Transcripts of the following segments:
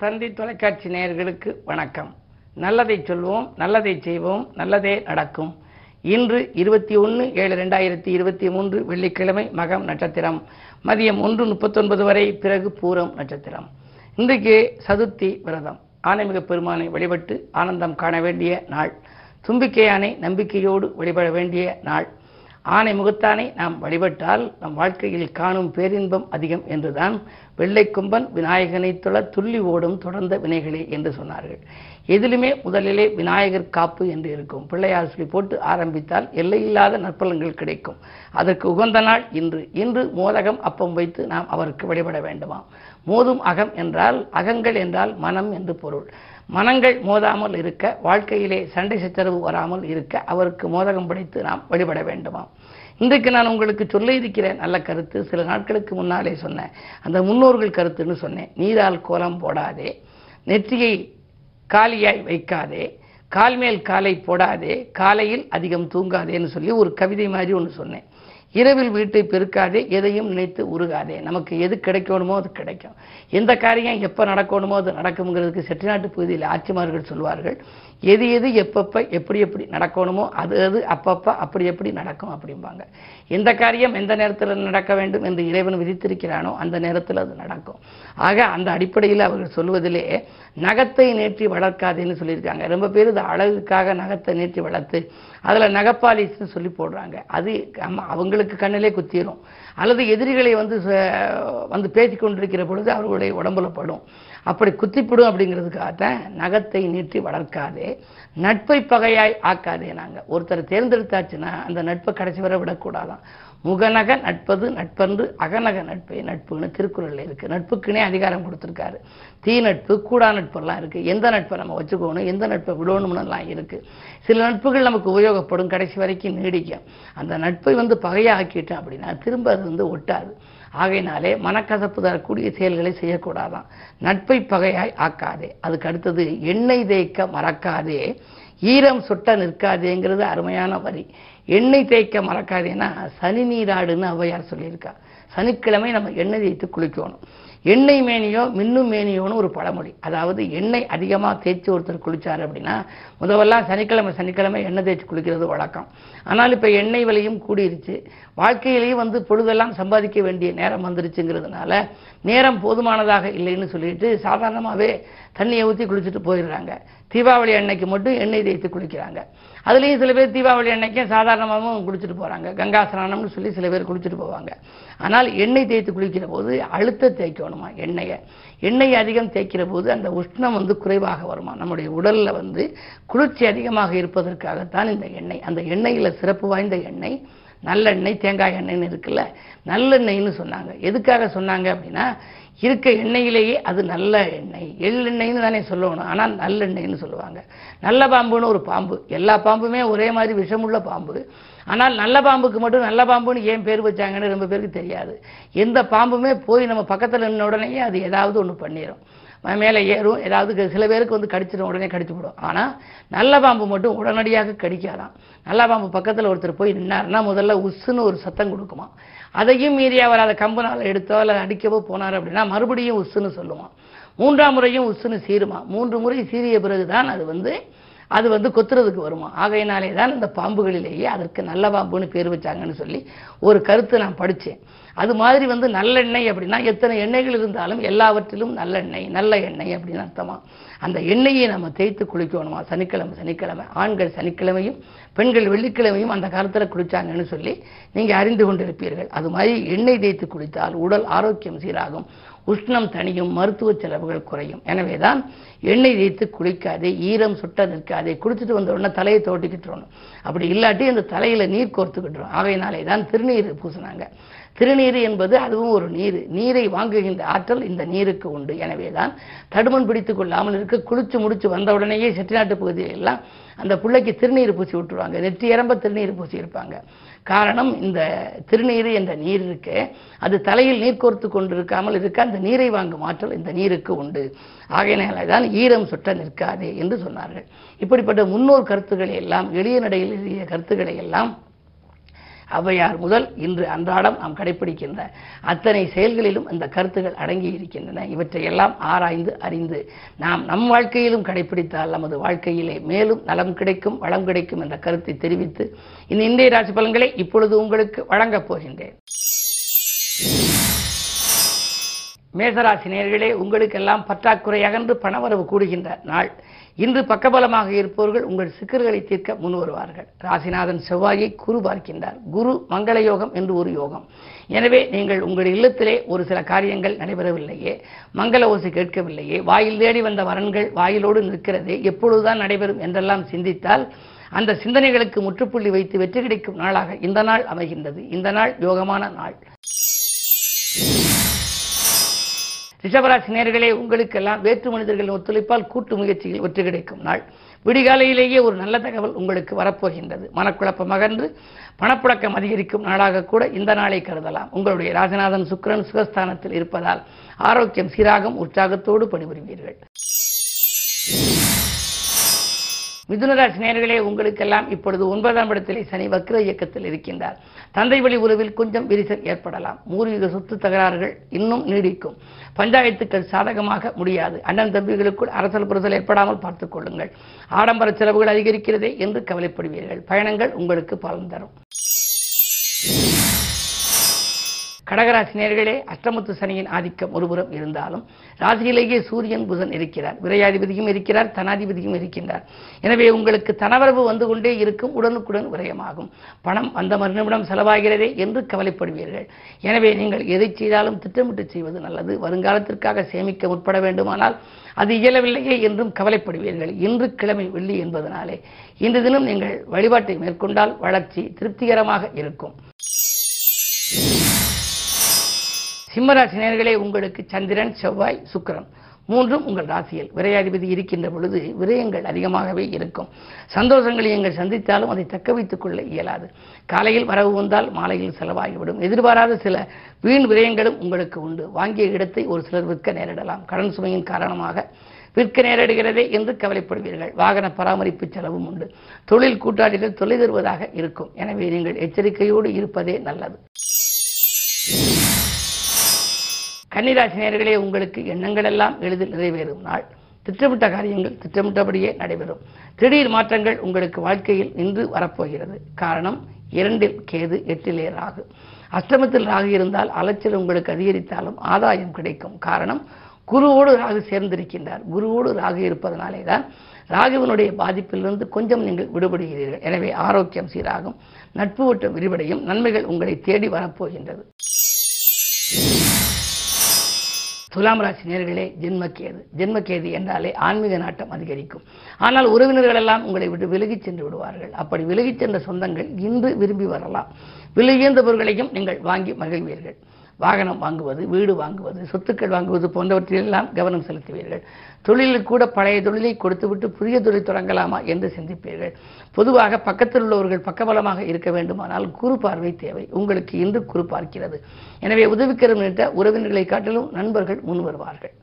தந்தி தொலைக்காட்சி நேயர்களுக்கு வணக்கம். நல்லதை சொல்வோம் நல்லதை செய்வோம் நல்லதே நடக்கும். இன்று இருபத்தி ஒன்று ஏழு ரெண்டாயிரத்தி இருபத்தி மூன்று வெள்ளிக்கிழமை மகம் நட்சத்திரம். மதியம் ஒன்று முப்பத்தொன்பது வரை பிறகு பூரம் நட்சத்திரம். இன்றைக்கு சதுர்த்தி விரதம். ஆனைமிக பெருமானை வழிபட்டு ஆனந்தம் காண வேண்டிய நாள். தும்பிக்கையானை நம்பிக்கையோடு வழிபட வேண்டிய நாள். ஆனை முகத்தானை நாம் வழிபட்டால் நம் வாழ்க்கையில் காணும் பேரின்பம் அதிகம் என்றுதான் வெள்ளைக்கும்பன் விநாயகனை தொழ துள்ளி ஓடும் தொடர்ந்த வினைகளே என்று சொன்னார்கள். எதிலுமே முதலிலே விநாயகர் காப்பு என்று இருக்கும். பிள்ளையார் சொல்லி போட்டு ஆரம்பித்தால் எல்லையில்லாத நற்பலன்கள் கிடைக்கும். அதற்கு உகந்த நாள் இன்று. இன்று மோதகம் அப்பம் வைத்து நாம் அவருக்கு வழிபட வேண்டுமாம். மோதும் அகம் என்றால் அகங்கள் என்றால் மனம் என்று பொருள். மனங்கள் மோதாமல் இருக்க வாழ்க்கையிலே சண்டை சச்சரவு வராமல் இருக்க அவருக்கு மோதகம் படைத்து நாம் வழிபட வேண்டுமா? இன்றைக்கு நான் உங்களுக்கு சொல்ல இருக்கிற நல்ல கருத்து. சில நாட்களுக்கு முன்னாலே சொன்னேன். அந்த முன்னோர்கள் கருத்துன்னு சொன்னேன். நீரால் கோலம் போடாதே. நெற்றியை காலியாய் வைக்காதே. கால் மேல் காலை போடாதே. காலையில் அதிகம் தூங்காதேன்னு சொல்லி ஒரு கவிதை மாதிரி ஒன்று சொன்னேன். இரவில் வீட்டை பெருக்காதே எதையும் நினைத்து உருகாதே. நமக்கு எது கிடைக்கணுமோ அது கிடைக்கும். எந்த காரியம் எப்போ நடக்கணுமோ அது நடக்குங்கிறதுக்கு செட்டிநாட்டு பகுதியில் ஆட்சிமார்கள் சொல்வார்கள் எது எது எப்பப்போ எப்படி எப்படி நடக்கணுமோ அது அது அப்பப்போ அப்படி எப்படி நடக்கும் அப்படிம்பாங்க. எந்த காரியம் எந்த நேரத்தில் நடக்க வேண்டும் என்று இறைவன் விதித்திருக்கிறானோ அந்த நேரத்தில் அது நடக்கும். ஆக அந்த அடிப்படையில் அவர்கள் சொல்வதிலே நகத்தை நேற்றி வளர்க்காதேன்னு சொல்லியிருக்காங்க. ரொம்ப பேர் இது அழகுக்காக நகத்தை நேற்றி வளர்த்து அதில் நகப்பாலிஸ்ன்னு சொல்லி போடுறாங்க. அது ஆமா, அவங்களுக்கு கண்ணிலே குத்திரும். அல்லது எதிரிகளை வந்து ச- வந்து பேசி கொண்டிருக்கிற பொழுது அவர்களுடைய உடம்புல படும். அப்படி குத்திப்பிடும் அப்படிங்கிறதுக்காகத்தான் நகத்தை நீட்டி வளர்க்காதே நட்பை பகையாய் ஆக்காதே நாங்கள் ஒருத்தர் தேர்ந்தெடுத்தாச்சுன்னா அந்த நட்பை கடைசி வரை விடக்கூடாதான். முகநக நட்பது நட்பன்று அகநக நட்பை நட்புன்னு திருக்குறளில் இருக்கு. நட்புக்குனே அதிகாரம் கொடுத்துருக்காரு. தீ நட்பு கூடா நட்பெல்லாம் இருக்கு. எந்த நட்பை நம்ம வச்சுக்கணும்? எந்த நட்பை விடணும்னுலாம் இருக்கு. சில நட்புகள் நமக்கு உபயோகப்படும். கடைசி வரைக்கும் நீடிக்கும். அந்த நட்பை வந்து பகையாக்கிட்டோம் அப்படின்னா திரும்ப அது வந்து ஒட்டாது. ஆகையினாலே மனக்கசப்பு தரக்கூடிய செயல்களை செய்யக்கூடாதான். நட்பை பகையாய் ஆக்காதே. அதுக்கு அடுத்தது எண்ணெய் தேய்க்க மறக்காதே. ஈரம் சுட்ட நிற்காதேங்கிறது அருமையான வரி. எண்ணெய் தேய்க்க மறக்காதேன்னா சனி நீராடுன்னு ஔவையார் சொல்லியிருக்கா சனிக்கிழமை நம்ம எண்ணெய் தேய்த்து குளிக்கணும். எண்ணெய் மேனியோ மின்னும் மேனியோன்னு ஒரு பழமொழி. அதாவது எண்ணெய் அதிகமாக தேய்ச்சி ஒருத்தர் குளிச்சாரு அப்படின்னா முதவெல்லாம் சனிக்கிழமை சனிக்கிழமை எண்ணெய் தேய்ச்சி குளிக்கிறது வழக்கம். ஆனால் இப்போ எண்ணெய் விலையும் கூடிருச்சு. வாழ்க்கையிலையும் வந்து பொழுதெல்லாம் சம்பாதிக்க வேண்டிய நேரம் வந்துருச்சுங்கிறதுனால நேரம் போதுமானதாக இல்லைன்னு சொல்லிட்டு சாதாரணமாகவே தண்ணியை ஊற்றி குளிச்சுட்டு போயிடுறாங்க. தீபாவளி அன்னைக்கு மட்டும் எண்ணெய் தேய்த்து குளிக்கிறாங்க. அதுலேயும் சில பேர் தீபாவளி அன்னைக்கும் சாதாரணமாகவும் குளிச்சுட்டு போகிறாங்க கங்கா ஸ்நானம்னு சொல்லி சில பேர் குளிச்சுட்டு போவாங்க. ஆனால் எண்ணெய் தேய்த்து குளிக்கிற போது அழுத்த தேய்க்கணுமா எண்ணெயை. எண்ணெய் அதிகம் தேய்க்கிற போது அந்த உஷ்ணம் வந்து குறைவாக வருமா? நம்முடைய உடலில் வந்து குளிர்ச்சி அதிகமாக இருப்பதற்காகத்தான் இந்த எண்ணெய். அந்த எண்ணெயில் சிறப்பு வாய்ந்த எண்ணெய். நல்லெண்ணெய் தேங்காய் எண்ணெய்னு இருக்குல்ல நல்லெண்ணெய்னு சொன்னாங்க. எதுக்காக சொன்னாங்க அப்படின்னா இருக்க எண்ணெயிலேயே அது நல்ல எண்ணெய். எள்ளெண்ணெய்னு தானே சொல்லணும் ஆனால் நல்லெண்ணெய்னு சொல்லுவாங்க. நல்ல பாம்புன்னு ஒரு பாம்பு. எல்லா பாம்புமே ஒரே மாதிரி விஷமுள்ள பாம்பு. ஆனால் நல்ல பாம்புக்கு மட்டும் நல்ல பாம்புன்னு ஏன் பேர் வச்சாங்கன்னு ரொம்ப பேருக்கு தெரியாது. எந்த பாம்புமே போய் நம்ம பக்கத்தில் நின்ன உடனேயே அது ஏதாவது ஒன்று பண்ணிடும் மேலே ஏறும். ஏதாவது சில பேருக்கு வந்து கடிச்சிடும் உடனே கடிச்சு விடும் ஆனால் நல்ல பாம்பு மட்டும் உடனடியாக கடிக்காதாம் நல்ல பாம்பு பக்கத்தில் ஒருத்தர் போய் நின்னார்னா முதல்ல உஸ்ஸுன்னு ஒரு சத்தம் கொடுக்குமா. அதையும் மீறி அவர் அதை கம்புனால் எடுத்தோ இல்லை அடிக்கவோ போனார் அப்படின்னா மறுபடியும் உஸ்ஸுன்னு சொல்லுவான் மூன்றாம் முறையும் உஸ்ஸுன்னு சீருமா. மூன்று முறை பிறகு பிறகுதான் அது வந்து அது வந்து கொத்துறதுக்கு வருமா? ஆகையினாலே தான் இந்த பாம்புகளிலேயே அதற்கு நல்ல பாம்புன்னு பேர் வச்சாங்கன்னு சொல்லி ஒரு கருத்து நான் படித்தேன் அது மாதிரி வந்து நல்லெண்ணெய் அப்படின்னா எத்தனை எண்ணெய்கள் இருந்தாலும் எல்லாவற்றிலும் நல்லெண்ணெய் நல்ல எண்ணெய் அப்படின்னு அர்த்தமா? அந்த எண்ணெயை நம்ம தேய்த்து குளிக்கணுமா? சனிக்கிழமை சனிக்கிழமை. ஆண்கள் சனிக்கிழமையும் பெண்கள் வெள்ளிக்கிழமையும் அந்த காலத்தில் குளித்தாங்கன்னு சொல்லி நீங்கள் அறிந்து கொண்டிருப்பீர்கள். அது மாதிரி எண்ணெய் தேய்த்து குளித்தால் உடல் ஆரோக்கியம் சீராகும். உஷ்ணம் தணியும் மருத்துவ செலவுகள் குறையும். எனவேதான் எண்ணெய் தேய்த்து குளிக்காதே ஈரம் சுட்ட நிற்காதே குளிச்சுட்டு வந்த உடனே தலையை தோட்டிக்கிட்டுறணும் அப்படி இல்லாட்டி அந்த தலையில நீர் கோர்த்துக்கிட்டுரும். ஆகையினாலே தான் திருநீர் பூசினாங்க. திருநீர் என்பது அதுவும் ஒரு நீர். நீரை வாங்குகின்ற ஆற்றல் இந்த நீருக்கு உண்டு. எனவேதான் தடுமன் பிடித்து கொள்ளாமல் இருக்க குளிச்சு முடிச்சு வந்தவுடனேயே செட்டிநாட்டு பகுதியில் எல்லாம் அந்த பிள்ளைக்கு திருநீர் பூசி விட்டுருவாங்க. நெற்றியரம்ப திருநீர் பூசி இருப்பாங்க. காரணம் இந்த திருநீர் என்ற நீர் இருக்கு. அது தலையில் நீர் கோர்த்து கொண்டிருக்காமல் இருக்க அந்த நீரை வாங்கும் ஆற்றல் இந்த நீருக்கு உண்டு. ஆகையினால தான் ஈரம் சுட்ட நிற்காதே என்று சொன்னார்கள். இப்படிப்பட்ட முன்னோர் கருத்துக்களை எல்லாம் எளிய நடையில் எழுதிய கருத்துக்களை எல்லாம் ஔவையார் முதல் இன்று அன்றாடம் நாம் கடைபிடிக்கின்ற அத்தனை செயல்களிலும் இந்த கருத்துகள் அடங்கி இருக்கின்றன. இவற்றையெல்லாம் ஆராய்ந்து அறிந்து நாம் நம் வாழ்க்கையிலும் கடைபிடித்தால் நமது வாழ்க்கையிலே மேலும் நலம் கிடைக்கும் வளம் கிடைக்கும் என்ற கருத்தை தெரிவித்து இந்த இந்திய ராசி பலன்களை இப்பொழுது உங்களுக்கு வழங்கப் போகின்றேன். மேசராசி நேர்களே உங்களுக்கெல்லாம் பற்றாக்குறை அகன்று பணவரவு கூடுகின்ற நாள். இன்று பக்கபலமாக இருப்பவர்கள் உங்கள் சிக்கல்களை தீர்க்க முன் வருவார்கள் ராசிநாதன் செவ்வாயை குரு பார்க்கின்றார். குரு மங்கள யோகம் என்று ஒரு யோகம். எனவே நீங்கள் உங்கள் இல்லத்திலே ஒரு சில காரியங்கள் நடைபெறவில்லையே மங்கள ஓசை கேட்கவில்லையே வாயில் தேடி வந்த வரன்கள் வாயிலோடு நிற்கிறதே எப்பொழுதுதான் நடைபெறும் என்றெல்லாம் சிந்தித்தால் அந்த சிந்தனைகளுக்கு முற்றுப்புள்ளி வைத்து வெற்றி கிடைக்கும் நாளாக இந்த நாள் அமைகின்றது. இந்த நாள் யோகமான நாள். ரிஷபராசி நேர்களே உங்களுக்கெல்லாம் வேற்று மனிதர்கள் ஒத்துழைப்பால் கூட்டு முயற்சியில் வெற்றி கிடைக்கும் நாள். விடிகாலையிலேயே ஒரு நல்ல தகவல் உங்களுக்கு வரப்போகின்றது. மனக்குழப்பம் அகன்று பணப்புழக்கம் அதிகரிக்கும் நாளாக கூட இந்த நாளை கருதலாம். உங்களுடைய ராஜநாதன் சுக்கிரன் சுகஸ்தானத்தில் இருப்பதால் ஆரோக்கியம் சீராகும் உற்சாகத்தோடு பணிபுரிவீர்கள். மிதுனராசி நேர்களே உங்களுக்கெல்லாம் இப்பொழுது ஒன்பதாம் இடத்திலே சனி வக்ர இயக்கத்தில் இருக்கின்றார். தந்தை வழி உறவில் கொஞ்சம் விரிசல் ஏற்படலாம். பூர்வீக சொத்து தகராறுகள் இன்னும் நீடிக்கும். பஞ்சாயத்துக்கள் சாதகமாக முடியாது. அண்ணன் தம்பிகளுக்குள் அரசல் புரசல் ஏற்படாமல் பார்த்துக் கொள்ளுங்கள். ஆடம்பர செலவுகள் அதிகரிக்கிறதே என்று கவலைப்படுவீர்கள். பயணங்கள் உங்களுக்கு பலன் தரும். கடகராசி நேர்களே அஷ்டமத்து சனியின் ஆதிக்கம் ஒருபுறம் இருந்தாலும் ராசியிலேயே சூரியன் புதன் இருக்கிறார். விரையாதிபதியும் இருக்கிறார் தனாதிபதியும் இருக்கின்றார். எனவே உங்களுக்கு தனவரவு வந்து கொண்டே இருக்கும் உடனுக்குடன் விரயமாகும். பணம் அந்த மறுநிமிடம் செலவாகிறதே என்று கவலைப்படுவீர்கள். எனவே நீங்கள் எதை செய்தாலும் திட்டமிட்டு செய்வது நல்லது. வருங்காலத்திற்காக சேமிக்க முற்பட வேண்டுமானால் அது இயலவில்லையே என்றும் கவலைப்படுவீர்கள். இன்று கிழமை வெள்ளி என்பதனாலே. இன்று தினம் நீங்கள் வழிபாட்டை மேற்கொண்டால் வளர்ச்சி திருப்திகரமாக இருக்கும். சிம்மராசி நேர்களே உங்களுக்கு சந்திரன் செவ்வாய் சுக்கிரன் மூன்றும் உங்கள் ராசியில். விரையாதிபதி இருக்கின்ற பொழுது விரயங்கள் அதிகமாகவே இருக்கும். சந்தோஷங்களை நீங்கள் சந்தித்தாலும் அதை தக்க வைத்துக் கொள்ள இயலாது. காலையில் வரவு வந்தால் மாலையில் செலவாகிவிடும். எதிர்பாராத சில வீண் விரயங்களும் உங்களுக்கு உண்டு. வாங்கிய இடத்தை ஒரு சிலர் விற்க நேரிடலாம். கடன் சுமையின் காரணமாக விற்க நேரிடுகிறதே என்று கவலைப்படுவீர்கள். வாகன பராமரிப்பு செலவும் உண்டு. தொழில் கூட்டாளிகள் தொலை தருவதாக இருக்கும். எனவே நீங்கள் எச்சரிக்கையோடு இருப்பதே நல்லது. கன்னிராசினியர்களே உங்களுக்கு எண்ணங்கள் எல்லாம் எளிதில் நிறைவேறும். நாள் திட்டமிட்ட காரியங்கள் திட்டமிட்டபடியே நடைபெறும். திடீர் மாற்றங்கள் உங்களுக்கு வாழ்க்கையில் இன்று வரப்போகிறது. காரணம் இரண்டில் கேது எட்டிலே ராகு. அஷ்டமத்தில் ராகு இருந்தால் அலைச்சல் உங்களுக்கு அதிகரித்தாலும் ஆதாயம் கிடைக்கும். காரணம் குருவோடு ராகு சேர்ந்திருக்கின்றார். குருவோடு ராகு இருப்பதனாலே தான் ராகுவினுடைய பாதிப்பிலிருந்து கொஞ்சம் நீங்கள் விடுபடுகிறீர்கள். எனவே ஆரோக்கியம் சீராகும் நட்பு வட்டம் விரிவடையும் நன்மைகள் உங்களை தேடி வரப்போகின்றது. துலாம் ராசி நேர்களே ஜென்மக்கேது ஜென்மக்கேது என்றாலே ஆன்மீக நாட்டம் அதிகரிக்கும். ஆனால் உறவினர்கள் எல்லாம் உங்களை விட்டு விலகிச் சென்று விடுவார்கள். அப்படி விலகிச் சென்ற சொந்தங்கள் இன்று விரும்பி வரலாம். விலகியந்த பொருட்களையும் நீங்கள் வாங்கி மகிழ்வீர்கள். வாகனம் வாங்குவது வீடு வாங்குவது சொத்துக்கள் வாங்குவது போன்றவற்றிலெல்லாம் கவனம் செலுத்துவீர்கள். தொழிலில் கூட பழைய தொழிலை கொடுத்துவிட்டு புதிய தொழில் தொடங்கலாமா என்று சிந்திப்பீர்கள். பொதுவாக பக்கத்தில் உள்ளவர்கள் பக்கபலமாக இருக்க வேண்டுமானால் குறு பார்வை தேவை. உங்களுக்கு இன்று குறு பார்க்கிறது. எனவே உதவிக்கரம் உறவினர்களை காட்டிலும் நண்பர்கள் முன் வருவார்கள்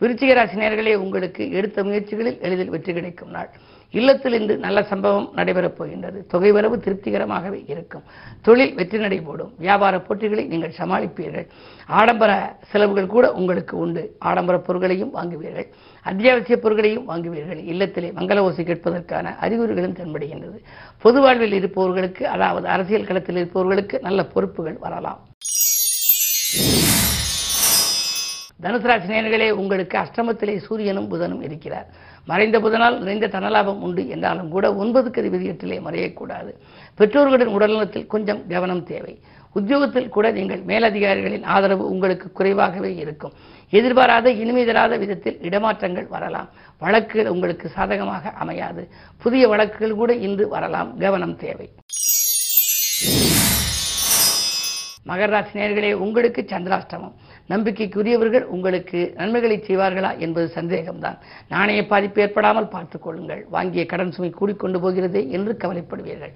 விருச்சிக ராசி நேர்களே உங்களுக்கு எடுத்த முயற்சிகளில் எளிதில் வெற்றி கிடைக்கும் நாள். இல்லத்தில் இன்று நல்ல சம்பவம் நடைபெறப் போகின்றது. தொகை வரவு திருப்திகரமாகவே இருக்கும். தொழில் வெற்றி நடைபோடும் வியாபார போட்டிகளை நீங்கள் சமாளிப்பீர்கள். ஆடம்பர செலவுகள் கூட உங்களுக்கு உண்டு. ஆடம்பர பொருட்களையும் வாங்குவீர்கள். அத்தியாவசிய பொருட்களையும் வாங்குவீர்கள். இல்லத்திலே மங்கள ஓசை கேட்பதற்கான அறிகுறிகளும் தென்படுகின்றது. பொது வாழ்வில் இருப்பவர்களுக்கு அதாவது அரசியல் களத்தில் இருப்பவர்களுக்கு நல்ல பொறுப்புகள் வரலாம். தனுசு ராசி உங்களுக்கு அஷ்டமத்திலே சூரியனும் புதனும் இருக்கிறார். மறைந்த புதனால் நிறைந்த தனலாபம் உண்டு என்றாலும் கூட ஒன்பதுக்கு அதிபதி எட்டிலே மறையக்கூடாது. பெற்றோர்களின் உடல்நலத்தில் கொஞ்சம் கவனம் தேவை. உத்தியோகத்தில் கூட நீங்கள் மேலதிகாரிகளின் ஆதரவு உங்களுக்கு குறைவாகவே இருக்கும். எதிர்பாராத இனிமை தராத விதத்தில் இடமாற்றங்கள் வரலாம். வழக்குகள் உங்களுக்கு சாதகமாக அமையாது. புதிய வழக்குகள் கூட இன்று வரலாம். கவனம் தேவை. மகர ராசி நேயர்களே உங்களுக்கு சந்திராஷ்டமம். நம்பிக்கைக்குரியவர்கள் உங்களுக்கு நன்மைகளை செய்வார்களா என்பது சந்தேகம்தான். நாணய பாதிப்பு ஏற்படாமல் பார்த்துக் கொள்ளுங்கள். வாங்கிய கடன் சுமை கூடிக்கொண்டு போகிறதே என்று கவலைப்படுவீர்கள்.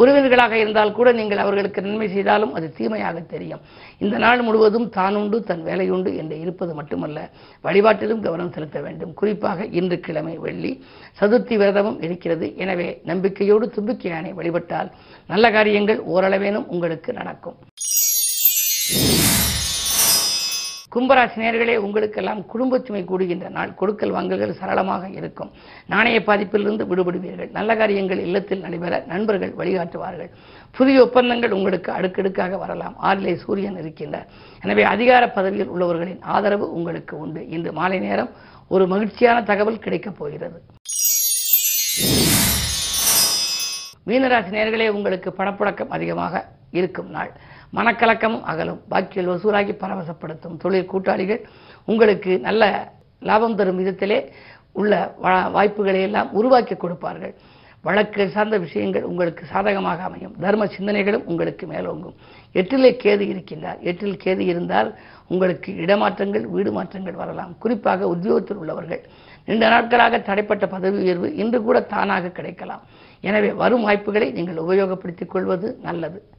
உறவினர்களாக இருந்தால் கூட நீங்கள் அவர்களுக்கு நன்மை செய்தாலும் அது தீமையாக தெரியும். இந்த நாள் முழுவதும் தானுண்டு தன் வேலையுண்டு என்று இருப்பது மட்டுமல்ல வழிபாட்டிலும் கவனம் செலுத்த வேண்டும். குறிப்பாக இன்று கிழமை வெள்ளி சதுர்த்தி விரதமும் இருக்கிறது. எனவே நம்பிக்கையோடு தும்பிக்கையானை வழிபட்டால் நல்ல காரியங்கள் ஓரளவேனும் உங்களுக்கு நடக்கும். கும்பராசி நேர்களே உங்களுக்கெல்லாம் குடும்பத்துமை கூடுகின்ற நாள். கொடுக்கல் வாங்கல்கள் சரளமாக இருக்கும். நாணய பாதிப்பிலிருந்து விடுபடுவீர்கள். நல்ல காரியங்கள் இல்லத்தில் நடைபெற நண்பர்கள் வழிகாட்டுவார்கள். புதிய ஒப்பந்தங்கள் உங்களுக்கு அடுக்கடுக்காக வரலாம். ஆறிலே சூரியன் இருக்கின்றார். எனவே அதிகார பதவியில் உள்ளவர்களின் ஆதரவு உங்களுக்கு உண்டு. இன்று மாலை நேரம் ஒரு மகிழ்ச்சியான தகவல் கிடைக்கப் போகிறது. மீனராசி நேர்களே உங்களுக்கு பணப்புழக்கம் அதிகமாக இருக்கும் நாள். மனக்கலக்கமும் அகலும். பாக்கியல் வசூலாகி பரவசப்படுத்தும் தொழில் கூட்டாளிகள் உங்களுக்கு நல்ல லாபம் தரும் விதத்திலே உள்ள வா- வாய்ப்புகளை எல்லாம் உருவாக்கி கொடுப்பார்கள். வழக்கு சார்ந்த விஷயங்கள் உங்களுக்கு சாதகமாக அமையும். தர்ம சிந்தனைகளும் உங்களுக்கு மேலோங்கும். எட்டிலே கேது இருக்கின்றார். எட்டில் கேது இருந்தால் உங்களுக்கு இடமாற்றங்கள் வீடு மாற்றங்கள் வரலாம். குறிப்பாக உத்தியோகத்தில் உள்ளவர்கள். நீண்ட நாட்களாக தடைப்பட்ட பதவி உயர்வு இன்று கூட தானாக கிடைக்கலாம். எனவே வரும் வாய்ப்புகளை நீங்கள் உபயோகப்படுத்திக் கொள்வது நல்லது.